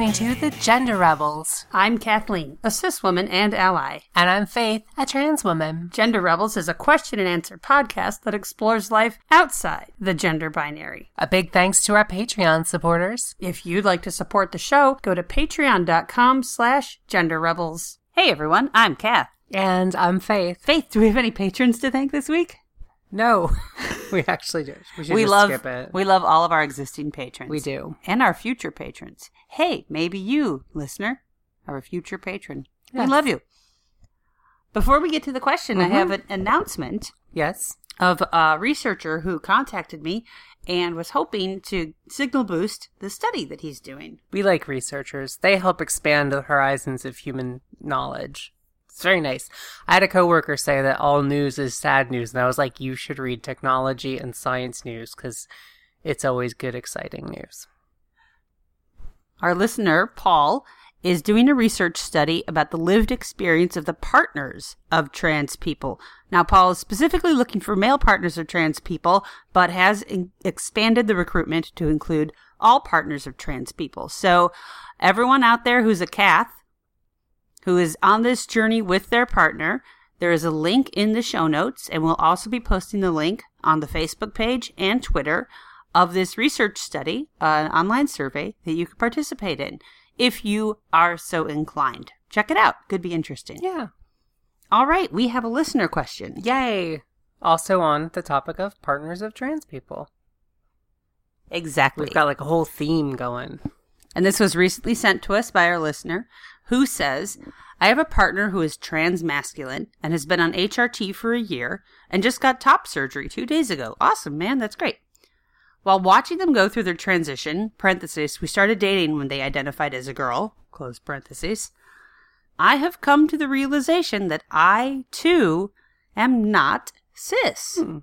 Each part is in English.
listening to The Gender Rebels. I'm Kathleen, a cis woman and ally. And I'm Faith, a trans woman. Gender Rebels is a question and answer podcast that explores life outside the gender binary. A big thanks to our Patreon supporters. If you'd like to support the show, go to patreon.com slash genderrebels. Hey everyone, I'm Kath. And I'm Faith. Faith, do we have any patrons to thank this week? No, we actually do. We, should we just love skip it. we love all of our existing patrons. We do. and our future patrons. Hey, maybe you, listener, are a future patron. Yes. We love you. Before we get to the question, Mhm. I have an announcement Yes. of a researcher who contacted me and was hoping to signal boost the study that he's doing. We like researchers. They help expand the horizons of human knowledge. It's very nice. I had a coworker say that all news is sad news, and I was like, you should read technology and science news because it's always good, exciting news. Our listener, Paul, is doing a research study about the lived experience of the partners of trans people. Now, Paul is specifically looking for male partners of trans people, but has in- expanded the recruitment to include all partners of trans people. So, everyone out there who's a Kath, who is on this journey with their partner, there is a link in the show notes, and we'll also be posting the link on the Facebook page and Twitter of this research study, uh, an online survey that you can participate in if you are so inclined. Check it out. Could be interesting. Yeah. All right, we have a listener question. Yay! Also on the topic of partners of trans people. Exactly. We've got like a whole theme going. And this was recently sent to us by our listener who says, I have a partner who is trans masculine and has been on HRT for a year and just got top surgery two days ago. Awesome, man. That's great. While watching them go through their transition, we started dating when they identified as a girl, close I have come to the realization that I, too, am not cis. Hmm.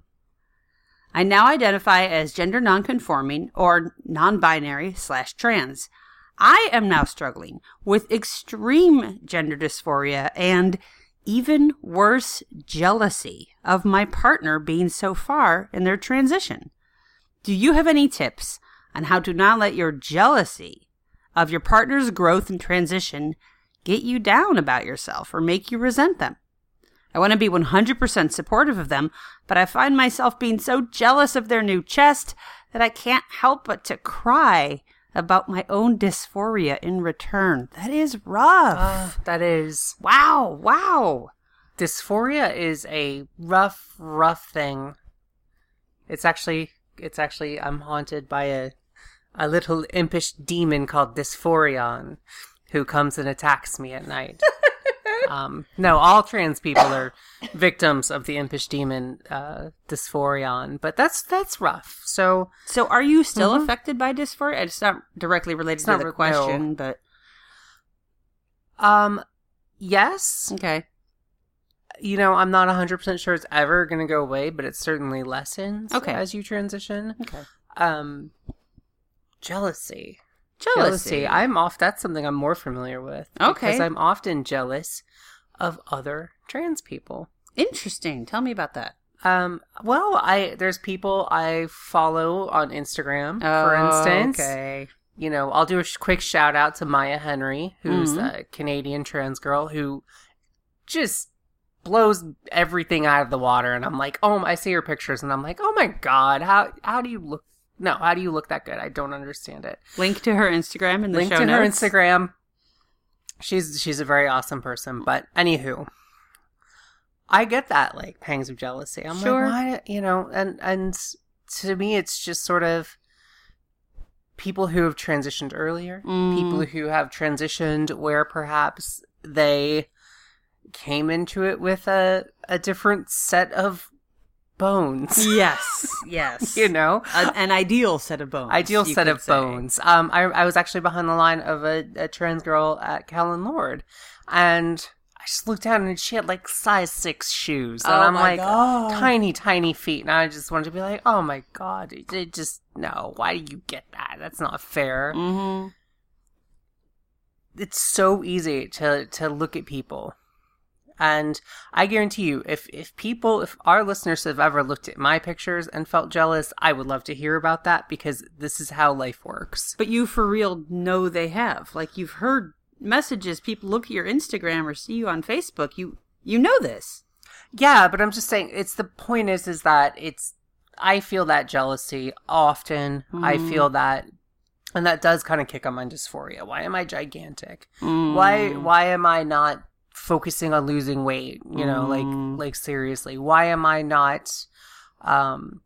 I now identify as gender nonconforming or non binary slash trans. I am now struggling with extreme gender dysphoria and even worse, jealousy of my partner being so far in their transition. Do you have any tips on how to not let your jealousy of your partner's growth and transition get you down about yourself or make you resent them? I want to be 100% supportive of them, but I find myself being so jealous of their new chest that I can't help but to cry about my own dysphoria in return. That is rough. Ah, that is. wow, wow. Dysphoria is a rough, rough thing. It's actually, it's actually, I'm haunted by a, a little impish demon called Dysphorion who comes and attacks me at night. um, no, all trans people are victims of the impish demon, uh, Dysphorion, but that's, that's rough. So, So are you still affected by dysphoria? It's not directly related to the re- question, but um, yes, okay. you know, I'm not 100% sure it's ever going to go away, but it certainly lessens Okay. as you transition. Okay. Um, jealousy. Jealousy. I'm off. That's something I'm more familiar with. Because Okay. I'm often jealous of other trans people. Interesting. Tell me about that. Um, well, I there's people I follow on Instagram, for instance. Oh, Okay. You know, I'll do a sh- quick shout out to Maya Henry, who's Mhm. a Canadian trans girl who just blows everything out of the water. And I'm like, oh, I see her pictures, and I'm like, oh my god, how how do you look? No, how do you look that good? I don't understand it. Link to her Instagram in the Linked show in her. Instagram. She's she's a very awesome person, but anywho, I get that like pangs of jealousy. I'm Sure. like, why, you know, and and to me, it's just sort of people who have transitioned earlier, Mm. people who have transitioned where perhaps they came into it with a a different set of bones. Yes. Yes. you know, A- an ideal set of bones. ideal set of say. bones. Um, I, I was actually behind the line of a, a trans girl at Callen-Lorde, and I just looked down and she had like size six shoes, and Oh I'm my like God. tiny, tiny feet, and I just wanted to be like, oh my god, it, it just no, why do you get that? That's not fair. Mm-hmm. It's so easy to to look at people And I guarantee you, if if people, if our listeners have ever looked at my pictures and felt jealous, I would love to hear about that because this is how life works. But you for real know they have. Like you've heard messages, people look at your Instagram or see you on Facebook. You you know this. Yeah, but I'm just saying it's the point is is that it's I feel that jealousy often. I mm. feel that and that does kind of kick on my dysphoria. Why am I gigantic? Mm. Why why am I not focusing on losing weight? You know, like mm. like seriously. Why am I not um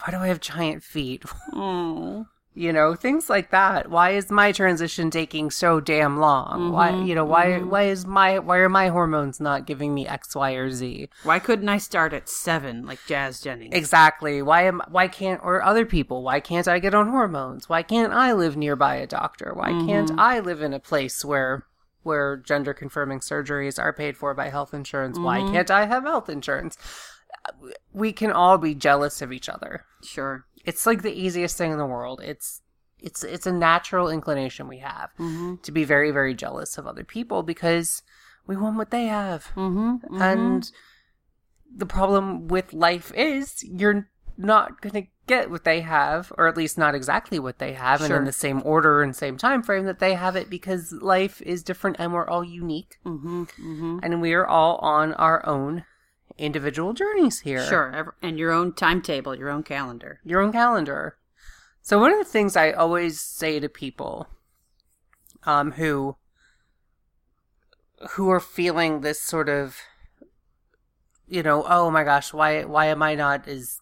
why do I have giant feet? Oh. you know, things like that. Why is my transition taking so damn long? Why mm-hmm, you know, why mm-hmm. why is my why are my hormones not giving me X, Y, or Z? Why couldn't I start at seven like Jazz Jennings? Exactly. Why am why can't or other people? Why can't I get on hormones? Why can't I live nearby a doctor? Why can't mm-hmm. I live in a place where where gender confirming surgeries are paid for by health insurance? Why mm-hmm. can't I have health insurance? We can all be jealous of each other. Sure. It's like the easiest thing in the world. It's it's it's a natural inclination we have mm-hmm. to be very very jealous of other people because we want what they have. Mm-hmm. mm-hmm. And the problem with life is you're not going to get what they have, or at least not exactly what they have, and in the same order and same time frame that they have it, because life is different and we're all unique, Mm-hmm. Mm-hmm. and we are all on our own individual journeys here. Sure. And your own timetable, your own calendar. your own calendar. So one of the things I always say to people um who who are feeling this sort of you know, oh my gosh, why why am I not as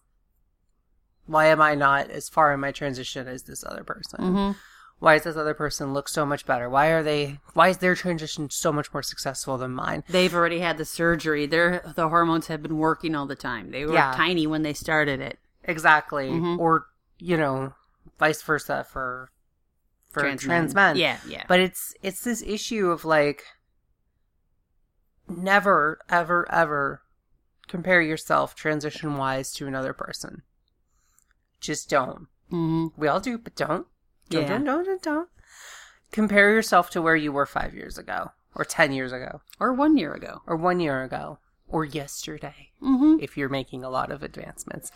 why am I not as far in my transition as this other person? Mm-hmm. Why does this other person look so much better? Why are they why is their transition so much more successful than mine? They've already had the surgery. Their the hormones have been working all the time. They were Yeah. tiny when they started it. Exactly. Mhm. Or, you know, vice versa for for Trans trans, men. men. Yeah, yeah. But it's it's this issue of like never ever ever compare yourself transition wise to another person. Just don't. Mm-hmm. We all do, but don't. Don't, Yeah. don't, don't, don't, don't. Compare yourself to where you were five years ago, or ten years ago, Or one year ago. or one year ago, or yesterday, Mm-hmm. if you're making a lot of advancements.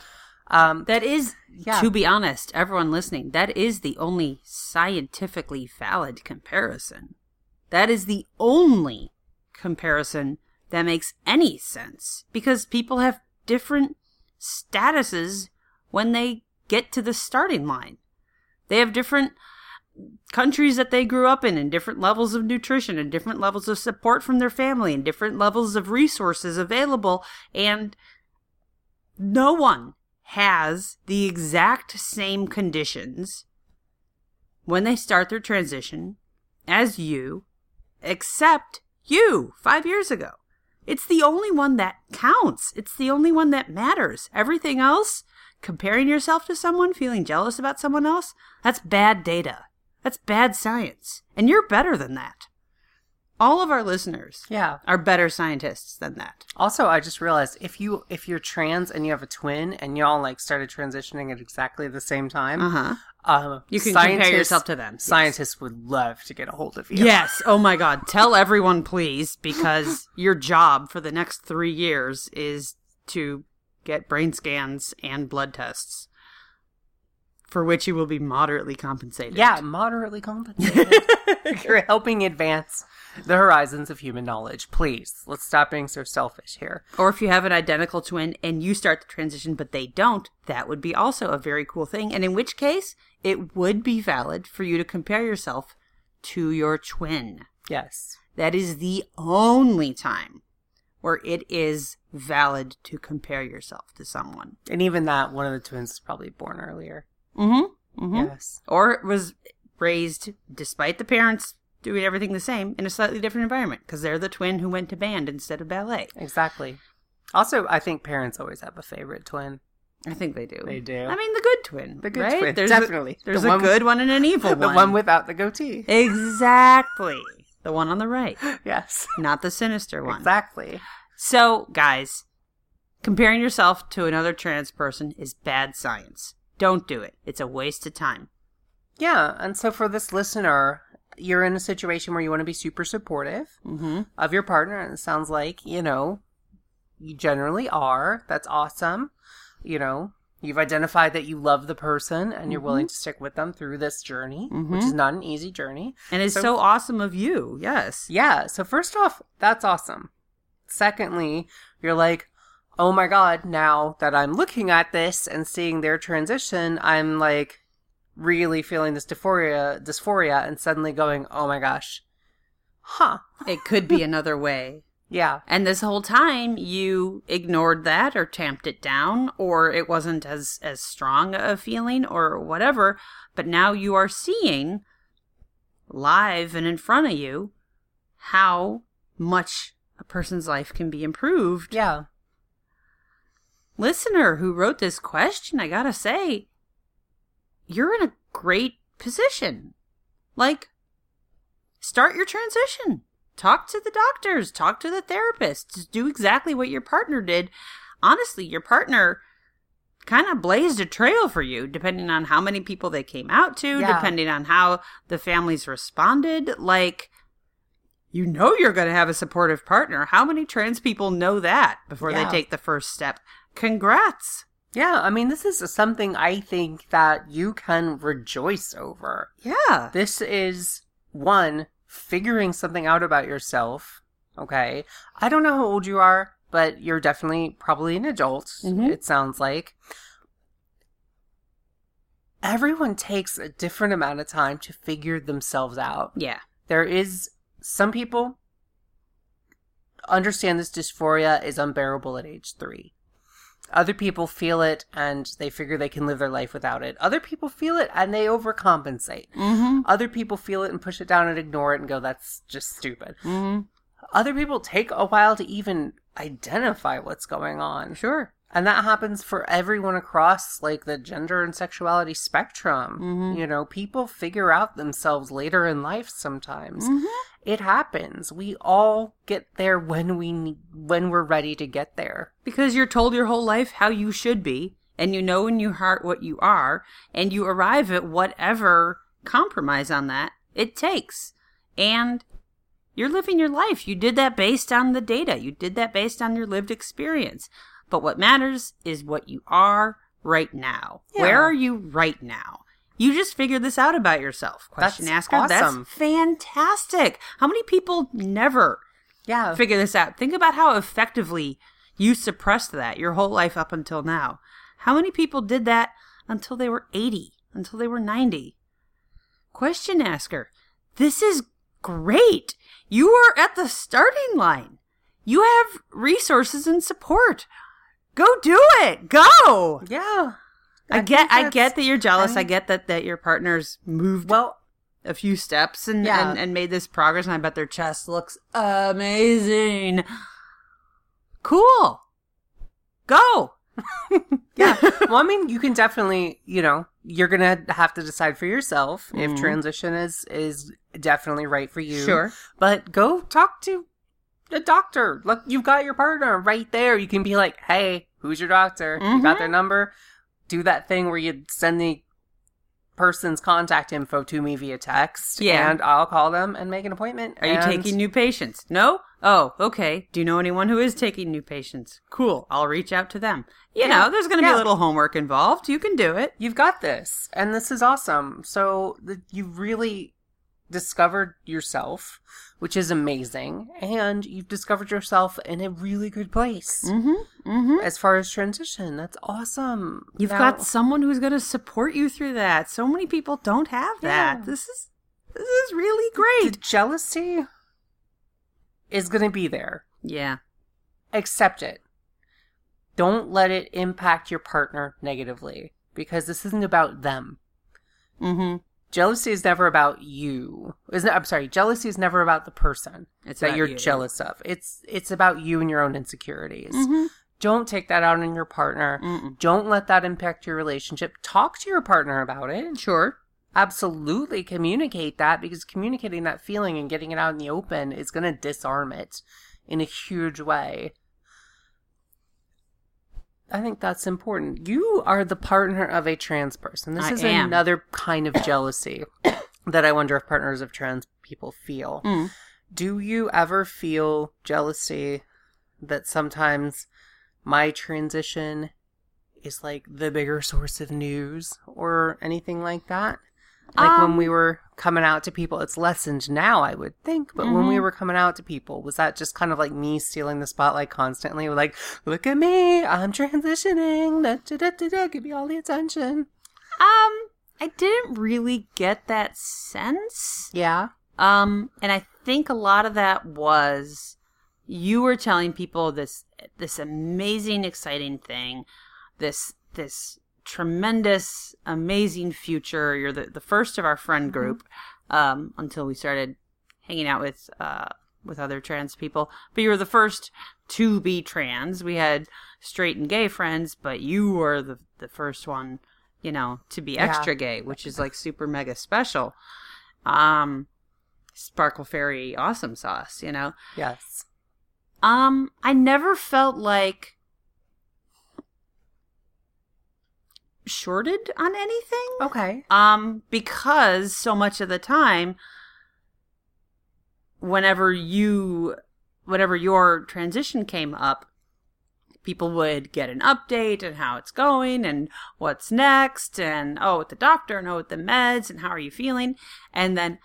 Um, That is, Yeah. to be honest, everyone listening, that is the only scientifically valid comparison. That is the only comparison that makes any sense because people have different statuses when they get to the starting line. They have different countries that they grew up in and different levels of nutrition and different levels of support from their family and different levels of resources available and no one has the exact same conditions when they start their transition as you, except you five years ago. It's the only one that counts. It's the only one that matters. Everything else, comparing yourself to someone, feeling jealous about someone else, that's bad data. That's bad science. And you're better than that. All of our listeners yeah. are better scientists than that. Also, I just realized if you if you're trans and you have a twin and y'all like started transitioning at exactly the same time, Uh huh. um, You can compare yourself to them. Yes. Scientists would love to get a hold of you. Yes. Oh my God. Tell everyone, please, because your job for the next three years is to get brain scans and blood tests, for which you will be moderately compensated. Yeah, moderately compensated. You're helping advance the horizons of human knowledge. Please, let's stop being so selfish here. Or if you have an identical twin and you start the transition, but they don't, that would be also a very cool thing. And in which case, it would be valid for you to compare yourself to your twin. Yes. That is the only time where it is valid to compare yourself to someone. And even that, one of the twins is probably born earlier. Mm-hmm. mm-hmm. Yes. Or was raised, despite the parents doing everything the same, in a slightly different environment because they're the twin who went to band instead of ballet. Exactly. Also, I think parents always have a favorite twin. I think they do. They do. I mean, the good twin. The good right? twin, There's definitely. A, there's The a one- good one and an evil the one. one without the goatee. exactly the one on the right, Yes. not the sinister one. Exactly. So, guys, comparing yourself to another trans person is bad science. Don't do it. It's a waste of time. Yeah, and so for this listener, you're in a situation where you want to be super supportive mm-hmm. of your partner, and it sounds like, you know, you generally are. That's awesome. You know, you've identified that you love the person and you're willing mm-hmm. to stick with them through this journey, which is mm-hmm. not an easy journey. And it's So- so awesome of you. Yes. Yeah. So first off, that's awesome. Secondly, you're like, oh my god, now that I'm looking at this and seeing their transition, I'm like really feeling this dysphoria, dysphoria, and suddenly going, oh my gosh, huh? It could be another way. Yeah, And this whole time you ignored that or tamped it down or it wasn't as as strong a feeling or whatever, but now you are seeing live and in front of you how much a person's life can be improved. yeah, Listener who wrote this question, I got to say you're in a great position. Like start your transition. Talk to the doctors, talk to the therapists, do exactly what your partner did. Honestly, your partner kind of blazed a trail for you, depending on how many people they came out to, Yeah. depending on how the families responded. Like, you know, you're going to have a supportive partner. How many trans people know that before Yeah. they take the first step? Congrats. yeah. I mean, this is something I think that you can rejoice over. Yeah. This is one figuring something out about yourself. Okay, I don't know how old you are, but you're definitely probably an adult. Mhm. It sounds like. Everyone takes a different amount of time to figure themselves out. Yeah. There is some people understand this dysphoria is unbearable at age three. Other people feel it and they figure they can live their life without it. Other people feel it and they overcompensate. Mm-hmm. Other people feel it and push it down and ignore it and go, that's just stupid. Mm-hmm. Other people take a while to even identify what's going on. Sure. And that happens for everyone across like the gender and sexuality spectrum. Mhm. You know, people figure out themselves later in life sometimes. Mhm. It happens. We all get there when we when we're ready to get there. Because you're told your whole life how you should be, and you know in your heart what you are, and you arrive at whatever compromise on that it takes. And you're living your life. You did that based on the data, you did that based on your lived experience. But what matters is what you are right now. Yeah. Where are you right now? You just figured this out about yourself. Question That's asker. awesome. That's fantastic. How many people never Yeah. figure this out. Think about how effectively you suppressed that your whole life up until now. How many people did that until they were 80, until they were 90? Question asker. This is great. You are at the starting line. You have resources and support. Go do it. Go. yeah. I, think get I get that you're jealous. I I, get that that your partner's moved Well, a few steps and, Yeah. and and made this progress and I bet their chest looks amazing. Cool. Go. yeah. well, I mean, you can definitely, you know, you're gonna have to decide for yourself if Mhm. transition is is definitely right for you. Sure. But go talk to a doctor. Look, you've got your partner right there. You can be like, "Hey, who's your doctor? You got their mm-hmm. number." Do that thing where you send the person's contact info to me via text, Yeah. and I'll call them and make an appointment. Are you taking new patients? No? Oh, okay. Do you know anyone who is taking new patients? Cool. I'll reach out to them. You Yeah. know, there's going to be a little homework involved. You can do it. You've got this, and this is awesome. So the, you've really discovered yourself, which is amazing, and you've discovered yourself in a really good place Mm-hmm. Mm-hmm. as far as transition. That's awesome. You've Now- got someone who's going to support you through that. So many people don't have that. Yeah. This is this is really the great. jealousy is going to be there. Yeah. Accept it. Don't let it impact your partner negatively because this isn't about them. Mm-hmm. Jealousy is never about you. Isn't I'm sorry, jealousy is never about the person It's that you're you. jealous of. It's it's about you and your own insecurities. Mm-hmm. Don't take that out on your partner. Mm-mm. Don't let that impact your relationship. Talk to your partner about it. Sure. Absolutely communicate that because communicating that feeling and getting it out in the open is going to disarm it in a huge way. I think that's important. You are the partner of a trans person. This I is am. another kind of jealousy. that I wonder if partners of trans people feel. Mm. Do you ever feel jealousy that sometimes my transition is like the bigger source of news or anything like that? Like when Um, we were coming out to people, it's lessened now, I would think. But when we Mhm. were coming out to people, was that just kind of like me stealing the spotlight constantly? Like, look at me, I'm transitioning. Da, da, da, give me all the attention. Um, I didn't really get that sense. Yeah. Um, and I think a lot of that was you were telling people this this amazing, exciting thing, this this tremendous, amazing future. You're the, the first of our friend group, um, until we started hanging out with uh with other trans people. But you were the first to be trans. We had straight and gay friends, but you were the the first one, you know, to be Yeah. extra gay, which is like super mega special. Um Sparkle Fairy awesome sauce, you know. Yes. Um, I never felt like shorted on anything. Okay. Um, because so much of the time, whenever you, whenever your transition came up, people would get an update and how it's going and what's next and oh, with the doctor and oh, with the meds and how are you feeling? And then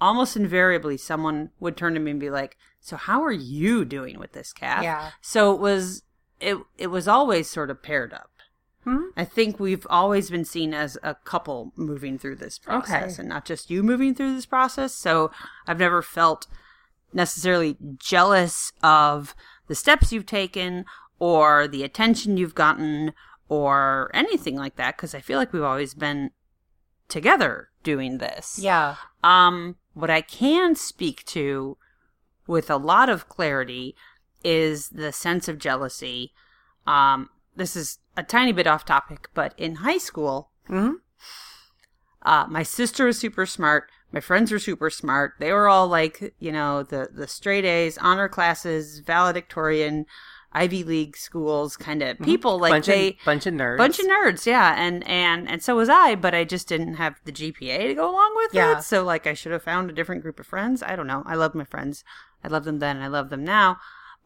almost invariably, someone would turn to me and be like, "So how are you doing with this cat?" Yeah. So it was it it was always sort of paired up. Hmm? I think we've always been seen as a couple moving through this process Okay. and not just you moving through this process. So I've never felt necessarily jealous of the steps you've taken or the attention you've gotten or anything like that because I feel like we've always been together doing this. Yeah. Um, what I can speak to with a lot of clarity is the sense of jealousy. Um, this is a tiny bit off topic, but in high school, hmm uh, my sister was super smart. My friends were super smart. They were all like, you know, the the straight A's, honor classes, valedictorian, Ivy League schools kind of people. Like bunch they of, bunch of nerds. bunch of nerds yeah and and and so was i but i just didn't have the gpa to go along with Yeah. it so like i should have found a different group of friends i don't know i love my friends i love them then i love them now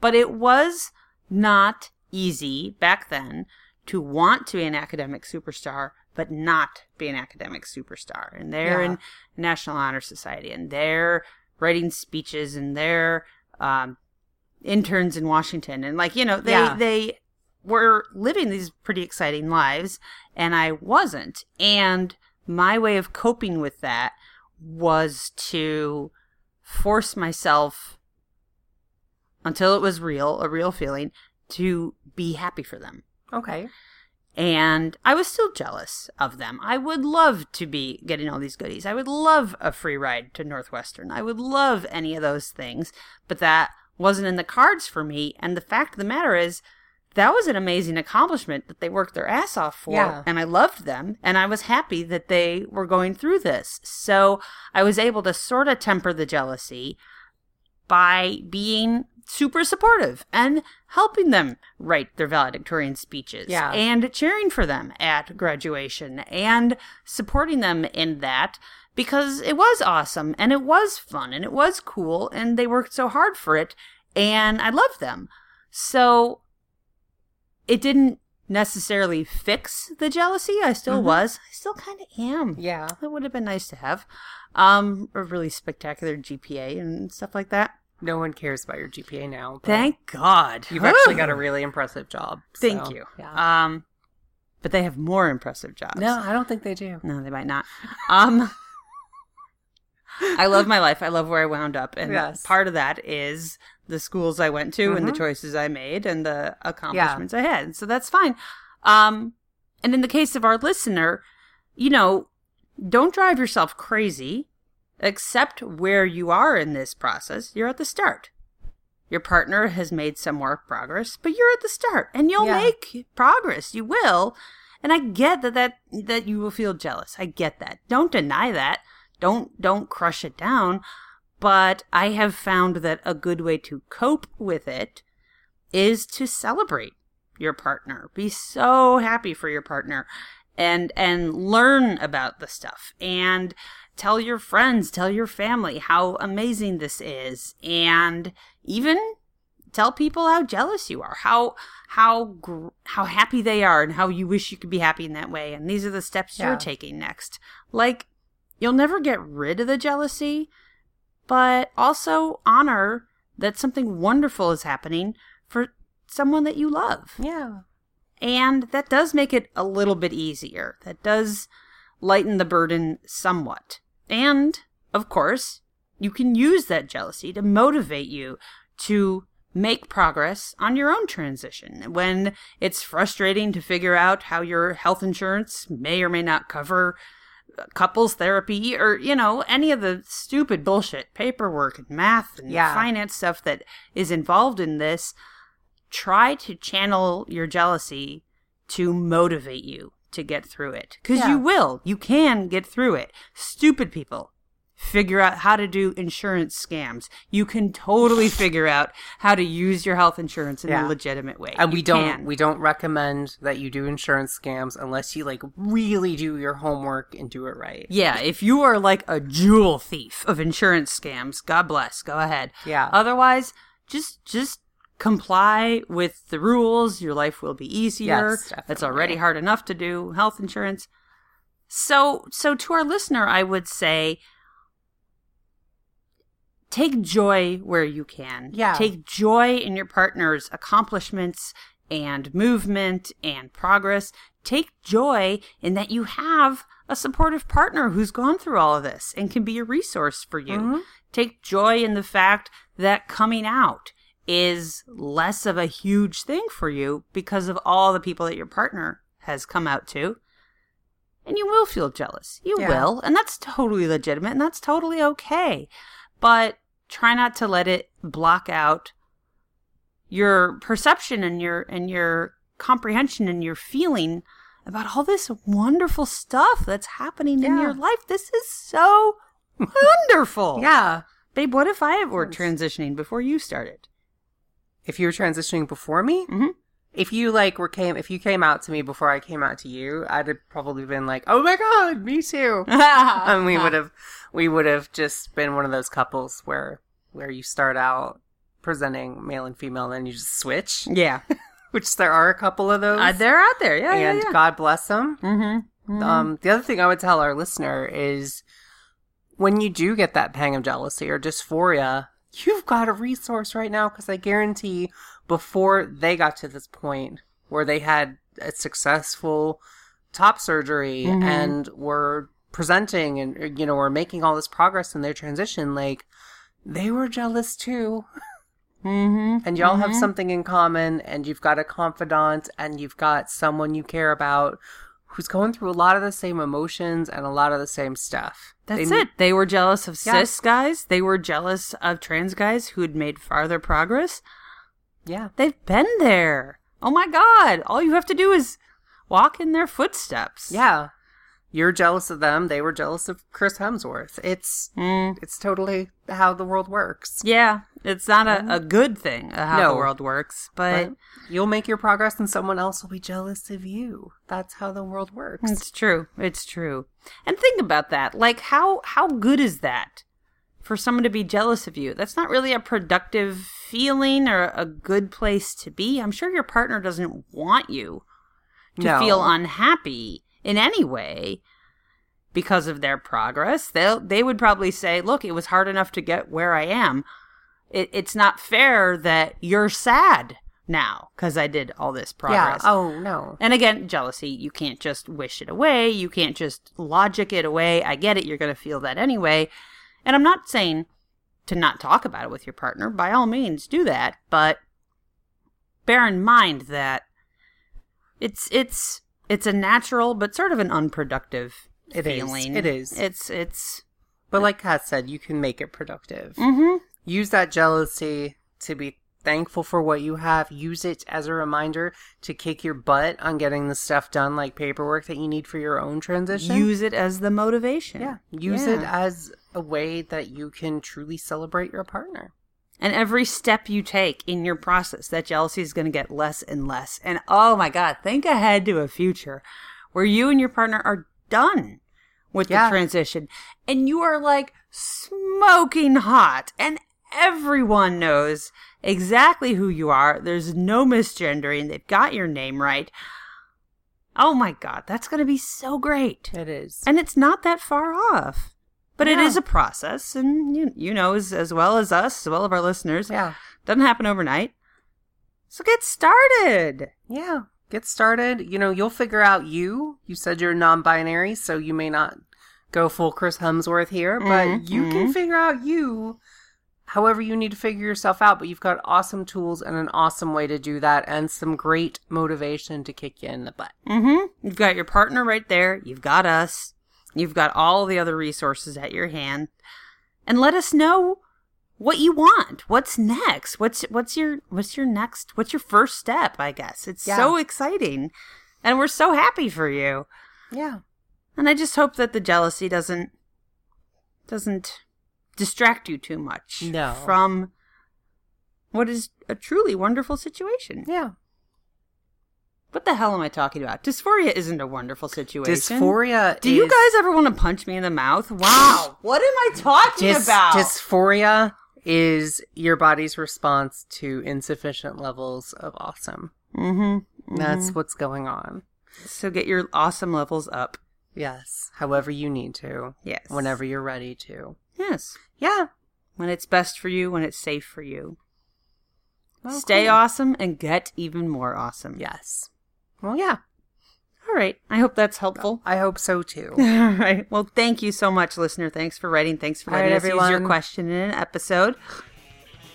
but it was not easy back then to want to be an academic superstar but not be an academic superstar and they're Yeah. in national honor society and they're writing speeches and they're um, interns in washington and like you know they Yeah. they were living these pretty exciting lives and I wasn't. And my way of coping with that was to force myself until it was real, a real feeling, to be happy for them. Okay. And I was still jealous of them. I would love to be getting all these goodies. I would love a free ride to Northwestern. I would love any of those things, but that wasn't in the cards for me. And the fact of the matter is, that was an amazing accomplishment that they worked their ass off for. Yeah. And I loved them. And I was happy that they were going through this. So I was able to sort of temper the jealousy by being super supportive and helping them write their valedictorian speeches Yeah. and cheering for them at graduation and supporting them in that because it was awesome and it was fun and it was cool and they worked so hard for it and I loved them. So it didn't necessarily fix the jealousy. I still Mhm. was. I still kind of am. Yeah. It would have been nice to have um a really spectacular GPA and stuff like that. No one cares about your GPA now. but Thank God. You've actually got a really impressive job. Thank so, you. Yeah. Um but they have more impressive jobs. no, I don't think they do. No, they might not. Um I love my life. I love where I wound up and Yes. part of that is the schools I went to and the Mhm. choices I made and the accomplishments I had. So that's fine. Um and in the case of our listener, you know, don't drive yourself crazy. Accept where you are in this process. You're at the start. Your partner has made some more progress, but you're at the start and you'll Yeah. make progress. You will. And I get that, that that you will feel jealous. I get that. Don't deny that. Don't don't crush it down. But I have found that a good way to cope with it is to celebrate your partner. Be so happy for your partner and and learn about the stuff and tell your friends, tell your family how amazing this is and even tell people how jealous you are, how how gr- how happy they are and how you wish you could be happy in that way and these are the steps Yeah. you're taking next. Like you'll never get rid of the jealousy, but also honor that something wonderful is happening for someone that you love. Yeah. And that does make it a little bit easier. That does lighten the burden somewhat. And, of course, you can use that jealousy to motivate you to make progress on your own transition. When it's frustrating to figure out how your health insurance may or may not cover couples therapy or, you know, any of the stupid bullshit, paperwork and math and Yeah. finance stuff that is involved in this, try to channel your jealousy to motivate you to get through it. Because Yeah. you will. You can get through it. Stupid people figure out how to do insurance scams. You can totally figure out how to use your health insurance in Yeah. a legitimate way. And You we don't can. we don't recommend that you do insurance scams unless you like really do your homework and do it right. Yeah, if you are like a jewel thief of insurance scams, God bless. Go ahead. Yeah. Otherwise, just just comply with the rules. Your life will be easier. Yes, That's already hard enough to do. Health insurance. So so to our listener, I would say take joy where you can. Yeah. Take joy in your partner's accomplishments and movement and progress. Take joy in that you have a supportive partner who's gone through all of this and can be a resource for you. Mhm. Take joy in the fact that coming out is less of a huge thing for you because of all the people that your partner has come out to. And you will feel jealous. You Yeah. will. And that's totally legitimate and that's totally okay. But try not to let it block out your perception and your and your comprehension and your feeling about all this wonderful stuff that's happening in your life. This is so wonderful. Yeah. Babe, what if I were transitioning before you started? If you were transitioning before me, Mhm. if you like were came if you came out to me before I came out to you, I'd have probably been like, "Oh my god, me too." and we would have we would have just been one of those couples where where you start out presenting male and female and then you just switch, Yeah. which there are a couple of those. Uh, they're out there. Yeah, and yeah, yeah. God bless them. Mm-hmm. Um, the other thing I would tell our listener is when you do get that pang of jealousy or dysphoria, you've got a resource right now because I guarantee before they got to this point where they had a successful top surgery Mhm. and were presenting and you know were making all this progress in their transition like they were jealous too Mm-hmm. and y'all have something in common and you've got a confidant and you've got someone you care about who's going through a lot of the same emotions and a lot of the same stuff. That's They- it. They were jealous of Yeah. cis guys. They were jealous of trans guys who had made farther progress. Yeah. They've been there. Oh my God. All you have to do is walk in their footsteps. Yeah. You're jealous of them, they were jealous of Chris Hemsworth. It's Mm, it's totally how the world works. yeah. It's not a, a good thing uh, how No. the world works, but But you'll make your progress and someone else will be jealous of you. That's how the world works. It's true. It's true. And think about that. Like how how good is that for someone to be jealous of you? That's not really a productive feeling or a good place to be. I'm sure your partner doesn't want you to No. feel unhappy in any way because of their progress. They they would probably say, "Look, it was hard enough to get where I am. It, it's not fair that you're sad now because I did all this progress." Yeah. progress." Oh no. And again, jealousy, you can't just wish it away. You can't just logic it away. I get it. You're going to feel that anyway. And I'm not saying to not talk about it with your partner. By all means, do that. But bear in mind that it's, it's, it's a natural, but sort of an unproductive It is. feeling. It is. It's, it's, But like Kat said, you can make it productive. mm-hmm. use that jealousy to be thankful for what you have. Use it as a reminder to kick your butt on getting the stuff done, like paperwork that you need for your own transition. Use it as the motivation. yeah, use it as a way that you can truly celebrate your partner. And every step you take in your process, that jealousy is going to get less and less. And oh my God, think ahead to a future where you and your partner are done with Yeah. the transition and you are like smoking hot and everyone knows exactly who you are. There's no misgendering. They've got your name right. Oh my God, that's going to be so great. It is. And it's not that far off. But it Yeah. is a process, and you, you know as, as well as us, as well as our listeners, Yeah. doesn't happen overnight. So get started. Yeah. Get started. You know, you'll figure out you. You said you're non binary, so you may not go full Chris Hemsworth here, but Mhm, you can figure out you however you need to figure yourself out. But you've got awesome tools and an awesome way to do that and some great motivation to kick you in the butt. Mm-hmm. You've got your partner right there. You've got us. You've got all the other resources at your hand. And let us know what you want. What's next? What's what's your what's your next? What's your first step? I guess it's Yeah. so exciting, and we're so happy for you. Yeah. And I just hope that the jealousy doesn't doesn't distract you too much No. from what is a truly wonderful situation. Yeah. What the hell am I talking about? Dysphoria isn't a wonderful situation. Dysphoria Do you guys ever want to punch me in the mouth? Wow. what am I talking Dys- about? Dysphoria is your body's response to insufficient levels of awesome. mm-hmm. That's what's going on. So get your awesome levels up. Yes. However you need to. Yes. Whenever you're ready to. Yes. Yeah. When it's best for you, when it's safe for you. Well, Stay cool. awesome and get even more awesome. Yes. Well, yeah. All right. I hope that's helpful. I hope so too. All right. Well, thank you so much, listener. Thanks for writing. Thanks for All letting right, us use your question in an episode.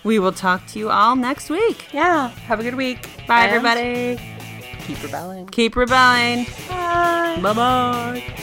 We will talk to you all next week. yeah. Have a good week. Bye, And everybody. Keep rebelling. Keep rebelling. Bye. Bye bye.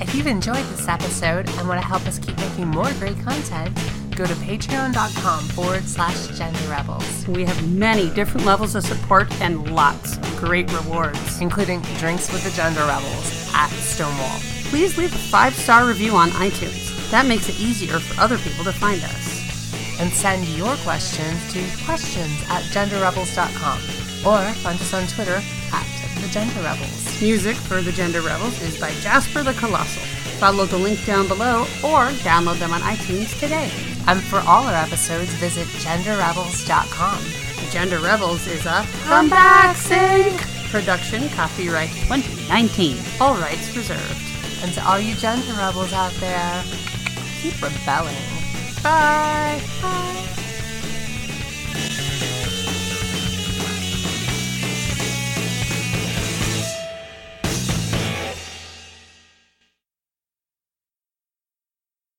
If you've enjoyed this episode and want to help us keep making more great content, go to patreon.com forward slash gender rebels, We have many different levels of support and lots of great rewards. including drinks with the gender rebels at Stonewall. Please leave a five star review on iTunes. That makes it easier for other people to find us. And send your questions to questions at genderrebels.com or find us on Twitter at the Gender Rebels. Music for the Gender Rebels is by Jasper the Colossal. Follow the link down below or download them on iTunes today. And for all our episodes, visit genderrebels.com. The Gender Rebels is a Comeback Sync production, copyright 2019. All rights reserved. And to all you gender rebels out there, keep rebelling. Bye. Bye.